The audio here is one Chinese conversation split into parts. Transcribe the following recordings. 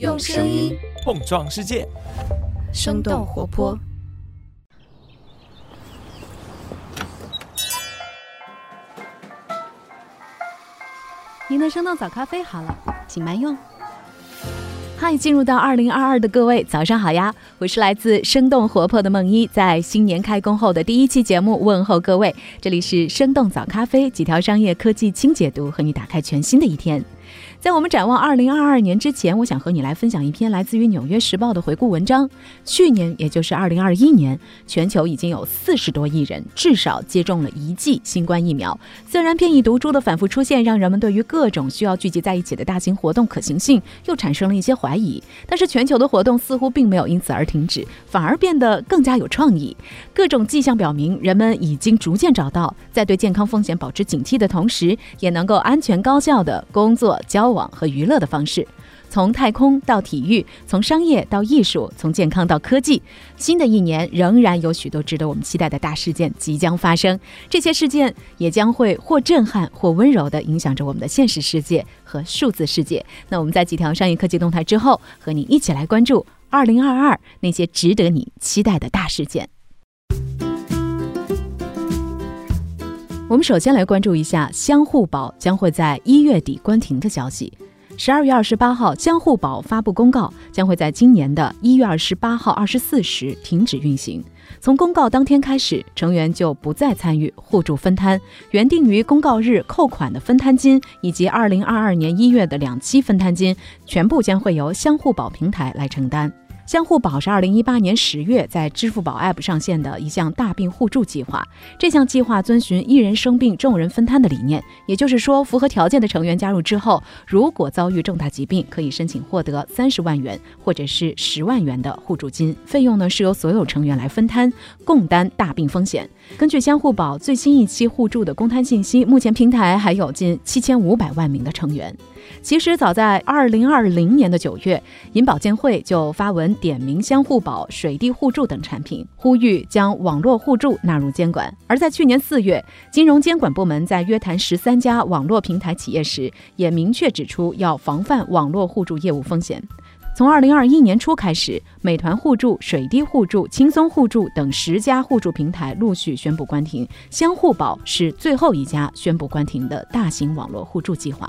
用声音碰撞世界，生动活泼。您的生动早咖啡好了，请慢用。嗨，进入到二零二二的各位，早上好呀！我是来自生动活泼的梦一，在新年开工后的第一期节目问候各位。这里是生动早咖啡，几条商业科技轻解读，和你打开全新的一天。在我们展望二零二二年之前，我想和你来分享一篇来自于《纽约时报》的回顾文章。去年，也就是二零二一年，全球已经有四十多亿人至少接种了一剂新冠疫苗。虽然变异毒株的反复出现，让人们对于各种需要聚集在一起的大型活动可行性又产生了一些怀疑，但是全球的活动似乎并没有因此而停止，反而变得更加有创意。各种迹象表明，人们已经逐渐找到在对健康风险保持警惕的同时，也能够安全高效的工作交。网和娱乐的方式，从太空到体育，从商业到艺术，从健康到科技。新的一年仍然有许多值得我们期待的大事件即将发生，这些事件也将会或震撼或温柔地影响着我们的现实世界和数字世界。那我们在几条商业科技动态之后，和你一起来关注二零二二那些值得你期待的大事件。我们首先来关注一下相互宝将会在一月底关停的消息。十二月二十八号，相互宝发布公告，将会在今年的一月二十八号二十四时停止运行。从公告当天开始，成员就不再参与互助分摊，原定于公告日扣款的分摊金，以及二零二二年一月的两期分摊金，全部将会由相互宝平台来承担。相互宝是二零一八年十月在支付宝 App 上线的一项大病互助计划。这项计划遵循一人生病众人分摊的理念，也就是说，符合条件的成员加入之后，如果遭遇重大疾病，可以申请获得三十万元或者是十万元的互助金，费用呢是由所有成员来分摊，共担大病风险。根据相互宝最新一期互助的公摊信息，目前平台还有近七千五百万名的成员。其实早在二零二零年的九月，银保监会就发文点名相互保、水滴互助等产品，呼吁将网络互助纳入监管。而在去年四月，金融监管部门在约谈十三家网络平台企业时，也明确指出要防范网络互助业务风险。从二零二一年初开始，美团互助、水滴互助、轻松互助等十家互助平台陆续宣布关停，相互保是最后一家宣布关停的大型网络互助计划。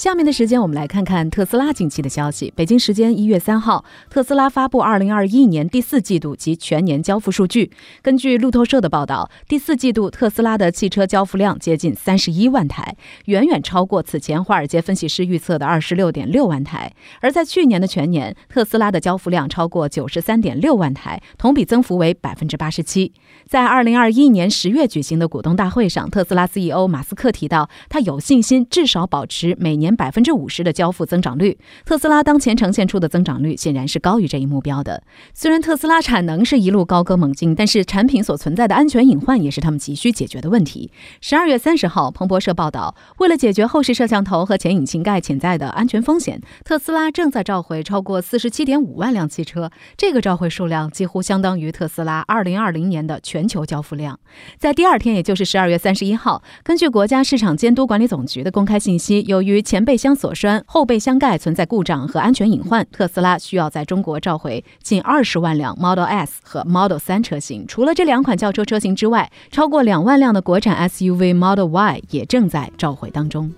下面的时间，我们来看看特斯拉近期的消息。北京时间一月三号，特斯拉发布二零二一年第四季度及全年交付数据。根据路透社的报道，第四季度特斯拉的汽车交付量接近三十一万台，远远超过此前华尔街分析师预测的二十六点六万台。而在去年的全年，特斯拉的交付量超过九十三点六万台，同比增幅为百分之八十七。在二零二一年十月举行的股东大会上，特斯拉 CEO 马斯克提到，他有信心至少保持每年。百分之五十的交付增长率，特斯拉当前呈现出的增长率显然是高于这一目标的。虽然特斯拉产能是一路高歌猛进，但是产品所存在的安全隐患也是他们急需解决的问题。十二月三十号，彭博社报道，为了解决后视摄像头和前引擎盖潜在的安全风险，特斯拉正在召回超过四十七点五万辆汽车。这个召回数量几乎相当于特斯拉二零二零年的全球交付量。在第二天，也就是十二月三十一号，根据国家市场监督管理总局的公开信息，由于前前备箱锁栓、后备箱盖存在故障和安全隐患，特斯拉需要在中国召回近二十万辆 Model S 和 Model 3车型。除了这两款轿车车型之外，超过两万辆的国产 SUV Model Y 也正在召回当中。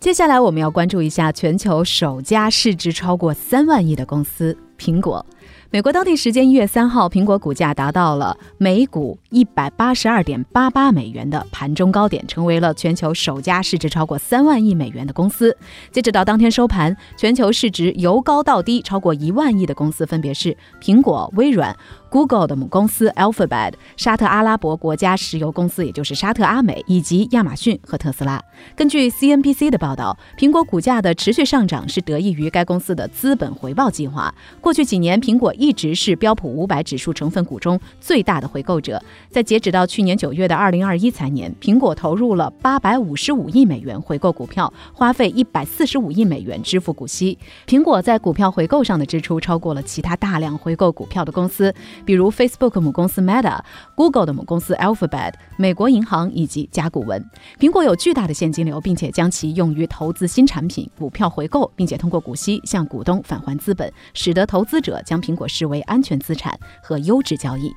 接下来我们要关注一下全球首家市值超过三万亿的公司——苹果。美国当地时间一月三号，苹果股价达到了每股一百八十二点八八美元的盘中高点，成为了全球首家市值超过三万亿美元的公司。截止到当天收盘，全球市值由高到低超过一万亿的公司分别是苹果、微软。Google 的母公司 Alphabet、沙特阿拉伯国家石油公司，也就是沙特阿美，以及亚马逊和特斯拉。根据 CNBC 的报道，苹果股价的持续上涨是得益于该公司的资本回报计划。过去几年，苹果一直是标普五百指数成分股中最大的回购者。在截止到去年九月的二零二一财年，苹果投入了八百五十五亿美元回购股票，花费一百四十五亿美元支付股息。苹果在股票回购上的支出超过了其他大量回购股票的公司，比如 Facebook 母公司 Meta、Google 的母公司 Alphabet、美国银行以及甲骨文。苹果有巨大的现金流，并且将其用于投资新产品、股票回购，并且通过股息向股东返还资本，使得投资者将苹果视为安全资产和优质交易。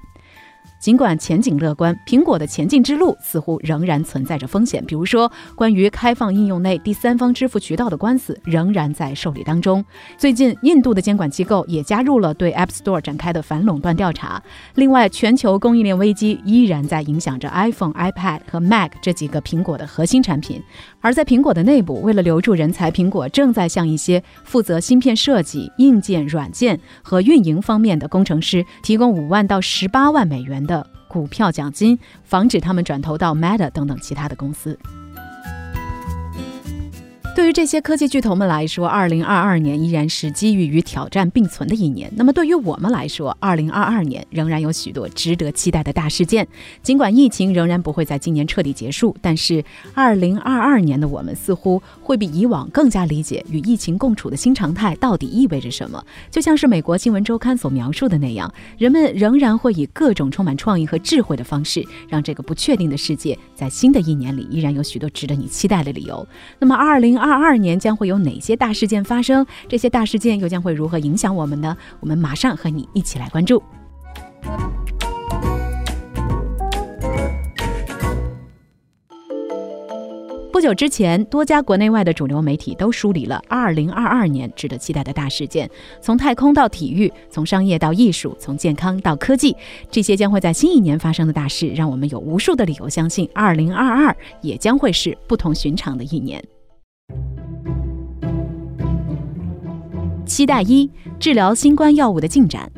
尽管前景乐观，苹果的前进之路似乎仍然存在着风险。比如说，关于开放应用内第三方支付渠道的官司仍然在受理当中。最近，印度的监管机构也加入了对 App Store 展开的反垄断调查。另外，全球供应链危机依然在影响着 iPhone、iPad 和 Mac 这几个苹果的核心产品。而在苹果的内部，为了留住人才，苹果正在向一些负责芯片设计、硬件、软件和运营方面的工程师提供五万到十八万美元的。股票奖金，防止他们转投到 Meta 等等其他的公司。对于这些科技巨头们来说，二零二二年依然是机遇与挑战并存的一年。那么对于我们来说，二零二二年仍然有许多值得期待的大事件。尽管疫情仍然不会在今年彻底结束，但是二零二二年的我们似乎会比以往更加理解与疫情共处的新常态到底意味着什么。就像是美国新闻周刊所描述的那样，人们仍然会以各种充满创意和智慧的方式，让这个不确定的世界在新的一年里依然有许多值得你期待的理由。那么二零二。二二年将会有哪些大事件发生？这些大事件又将会如何影响我们呢？我们马上和你一起来关注。不久之前，多家国内外的主流媒体都梳理了二零二二年值得期待的大事件，从太空到体育，从商业到艺术，从健康到科技，这些将会在新一年发生的大事，让我们有无数的理由相信，二零二二也将会是不同寻常的一年。期待一：治疗新冠药物的进展。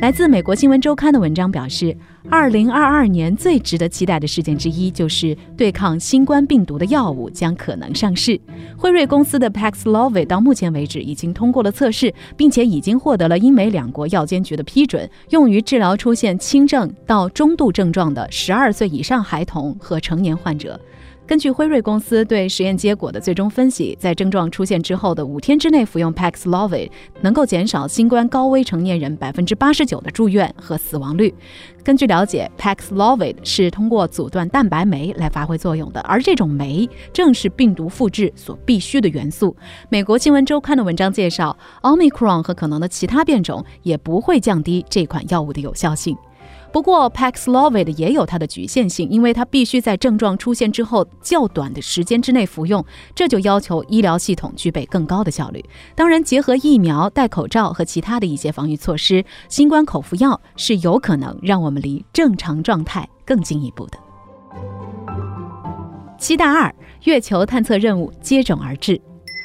来自美国新闻周刊的文章表示，二零二二年最值得期待的事件之一就是对抗新冠病毒的药物将可能上市。辉瑞公司的 Paxlovid 到目前为止已经通过了测试，并且已经获得了英美两国药监局的批准，用于治疗出现轻症到中度症状的十二岁以上孩童和成年患者。根据辉瑞公司对实验结果的最终分析，在症状出现之后的五天之内服用 Paxlovid，能够减少新冠高危成年人百分之八十九的住院和死亡率。根据了解，Paxlovid 是通过阻断蛋白酶来发挥作用的，而这种酶正是病毒复制所必需的元素。美国新闻周刊的文章介绍，Omicron 和可能的其他变种也不会降低这款药物的有效性。不过，Paxlovid 也有它的局限性，因为它必须在症状出现之后较短的时间之内服用，这就要求医疗系统具备更高的效率。当然，结合疫苗、戴口罩和其他的一些防御措施，新冠口服药是有可能让我们离正常状态更进一步的。期待二，月球探测任务接踵而至。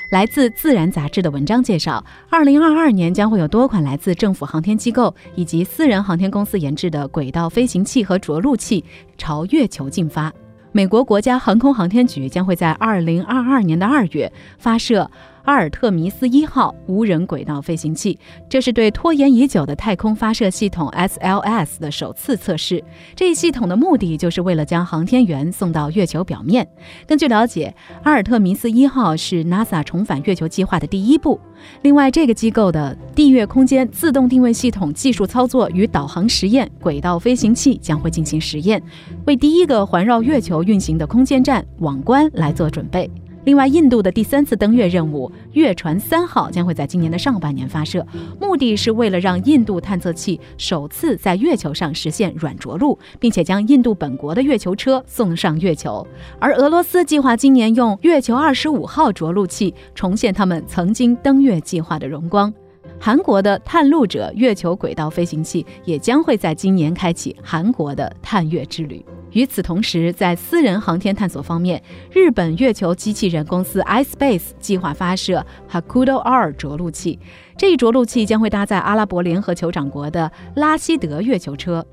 来自《自然》杂志的文章介绍，二零二二年将会有多款来自政府航天机构以及私人航天公司研制的轨道飞行器和着陆器朝月球进发。美国国家航空航天局将会在二零二二年的二月发射。阿尔特弥斯一号无人轨道飞行器，这是对拖延已久的太空发射系统 SLS 的首次测试。这一系统的目的就是为了将航天员送到月球表面。根据了解，阿尔特弥斯一号是 NASA 重返月球计划的第一步。另外，这个机构的地月空间自动定位系统技术操作与导航实验轨道飞行器将会进行实验，为第一个环绕月球运行的空间站网关来做准备。另外，印度的第三次登月任务“月船三号”将会在今年的上半年发射，目的是为了让印度探测器首次在月球上实现软着陆，并且将印度本国的月球车送上月球。而俄罗斯计划今年用“月球二十五号”着陆器重现他们曾经登月计划的荣光。韩国的探路者月球轨道飞行器也将会在今年开启韩国的探月之旅。与此同时，在私人航天探索方面，日本月球机器人公司 iSpace 计划发射 Hakudo R 着陆器。这一着陆器将会搭载阿拉伯联合酋长国的拉希德月球车。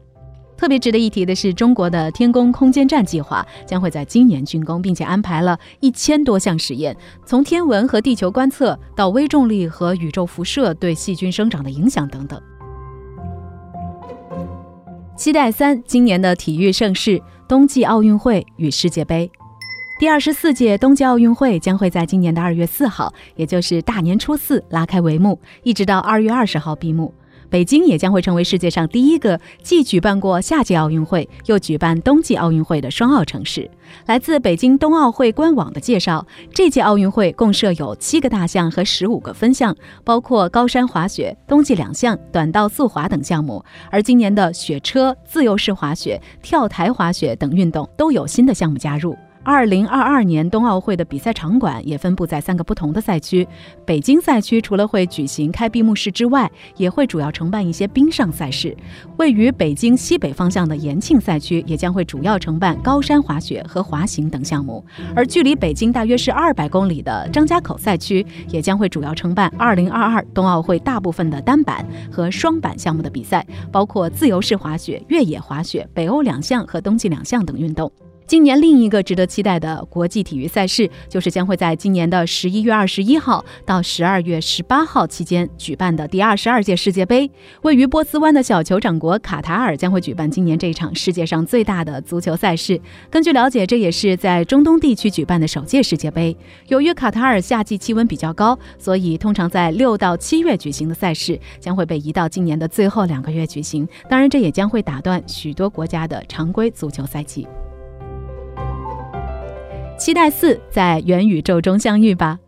特别值得一提的是，中国的天宫空间站计划将会在今年竣工，并且安排了一千多项实验，从天文和地球观测到微重力和宇宙辐射对细菌生长的影响等等。期待三，今年的体育盛事——冬季奥运会与世界杯。第二十四届冬季奥运会将会在今年的二月四号，也就是大年初四拉开帷幕，一直到二月二十号闭幕。北京也将会成为世界上第一个既举办过夏季奥运会又举办冬季奥运会的双奥城市。来自北京冬奥会官网的介绍，这届奥运会共设有七个大项和十五个分项，包括高山滑雪、冬季两项、短道速滑等项目。而今年的雪车、自由式滑雪、跳台滑雪等运动都有新的项目加入。二零二二年冬奥会的比赛场馆也分布在三个不同的赛区。北京赛区除了会举行开闭幕式之外，也会主要承办一些冰上赛事。位于北京西北方向的延庆赛区也将会主要承办高山滑雪和滑行等项目。而距离北京大约是二百公里的张家口赛区也将会主要承办二零二二冬奥会大部分的单板和双板项目的比赛，包括自由式滑雪、越野滑雪、北欧两项和冬季两项等运动。今年另一个值得期待的国际体育赛事，就是将会在今年的十一月二十一号到十二月十八号期间举办的第二十二届世界杯。位于波斯湾的小酋长国卡塔尔将会举办今年这一场世界上最大的足球赛事。根据了解，这也是在中东地区举办的首届世界杯。由于卡塔尔夏季气温比较高，所以通常在六到七月举行的赛事将会被移到今年的最后两个月举行。当然，这也将会打断许多国家的常规足球赛季。期待四在元宇宙中相遇吧。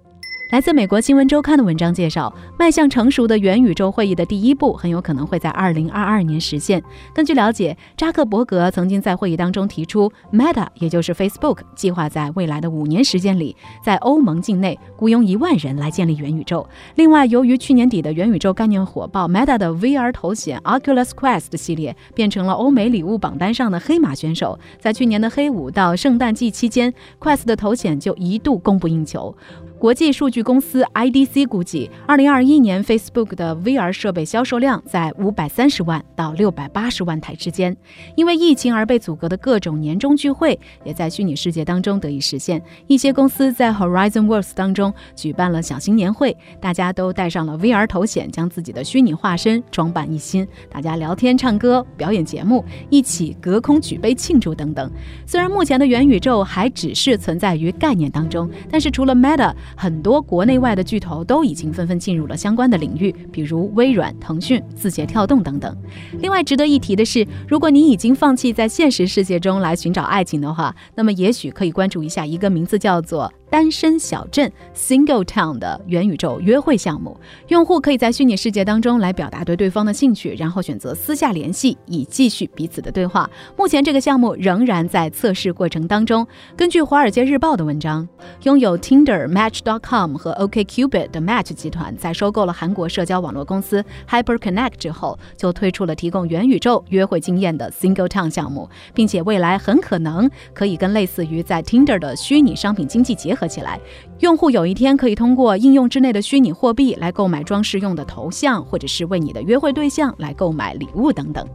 来自美国新闻周刊的文章介绍，迈向成熟的元宇宙会议的第一步很有可能会在二零二二年实现。根据了解，扎克伯格曾经在会议当中提出，Meta 也就是 Facebook 计划在未来的五年时间里，在欧盟境内雇佣一万人来建立元宇宙。另外，由于去年底的元宇宙概念火爆，Meta 的 VR 头显 Oculus Quest 系列变成了欧美礼物榜单上的黑马选手。在去年的黑五到圣诞季期间，Quest 的头显就一度供不应求。国际数据公司 IDC 估计，二零二一年 Facebook 的 VR 设备销售量在五百三十万到六百八十万台之间。因为疫情而被阻隔的各种年终聚会，也在虚拟世界当中得以实现。一些公司在 Horizon Worlds 当中举办了小型年会，大家都戴上了 VR 头显，将自己的虚拟化身装扮一新，大家聊天、唱歌、表演节目，一起隔空举杯庆祝等等。虽然目前的元宇宙还只是存在于概念当中，但是除了 Meta。很多国内外的巨头都已经纷纷进入了相关的领域，比如微软、腾讯、字节跳动等等。另外值得一提的是，如果你已经放弃在现实世界中来寻找爱情的话，那么也许可以关注一下一个名字叫做。单身小镇 Single Town 的元宇宙约会项目，用户可以在虚拟世界当中来表达对对方的兴趣，然后选择私下联系，以继续彼此的对话。目前这个项目仍然在测试过程当中。根据《华尔街日报》的文章，拥有 Tinder、Match.com 和 OkCupid 的 Match 集团在收购了韩国社交网络公司 HyperConnect 之后，就推出了提供元宇宙约会经验的 Single Town 项目，并且未来很可能可以跟类似于在 Tinder 的虚拟商品经济结合。起来，用户有一天可以通过应用之内的虚拟货币来购买装饰用的头像，或者是为你的约会对象来购买礼物等等。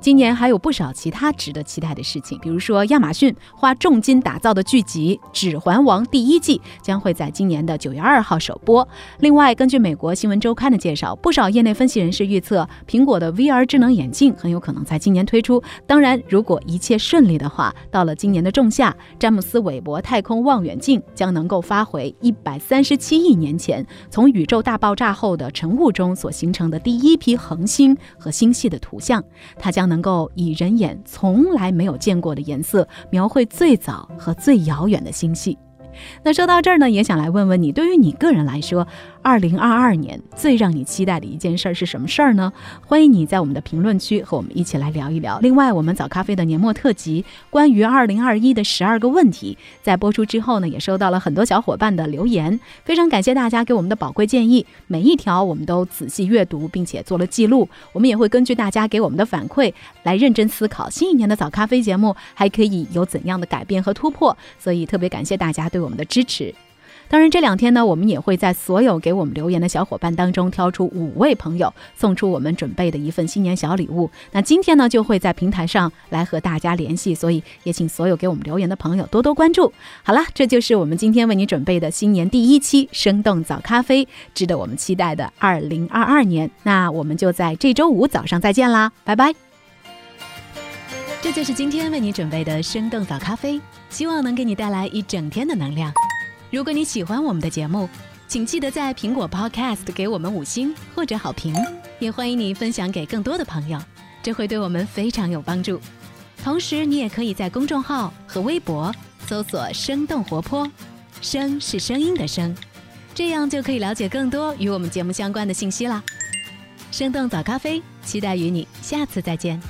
今年还有不少其他值得期待的事情，比如说亚马逊花重金打造的剧集《指环王》第一季将会在今年的九月二号首播。另外，根据美国新闻周刊的介绍，不少业内分析人士预测，苹果的 VR 智能眼镜很有可能在今年推出。当然，如果一切顺利的话，到了今年的仲夏，詹姆斯韦伯太空望远镜将能够发回一百三十七亿年前从宇宙大爆炸后的尘雾中所形成的第一批恒星和星系的图像，它将。能够以人眼从来没有见过的颜色，描绘最早和最遥远的星系。那说到这儿呢，也想来问问你，对于你个人来说。二零二二年最让你期待的一件事儿是什么事儿呢？欢迎你在我们的评论区和我们一起来聊一聊。另外，我们早咖啡的年末特辑关于二零二一的十二个问题，在播出之后呢，也收到了很多小伙伴的留言，非常感谢大家给我们的宝贵建议，每一条我们都仔细阅读，并且做了记录。我们也会根据大家给我们的反馈来认真思考新一年的早咖啡节目还可以有怎样的改变和突破。所以特别感谢大家对我们的支持。当然，这两天呢，我们也会在所有给我们留言的小伙伴当中挑出五位朋友，送出我们准备的一份新年小礼物。那今天呢，就会在平台上来和大家联系，所以也请所有给我们留言的朋友多多关注。好了，这就是我们今天为你准备的新年第一期生动早咖啡，值得我们期待的二零二二年。那我们就在这周五早上再见啦，拜拜。这就是今天为你准备的生动早咖啡，希望能给你带来一整天的能量。如果你喜欢我们的节目，请记得在苹果 Podcast 给我们五星或者好评，也欢迎你分享给更多的朋友，这会对我们非常有帮助。同时，你也可以在公众号和微博搜索“生动活泼”，声是声音的声，这样就可以了解更多与我们节目相关的信息啦。生动早咖啡，期待与你下次再见。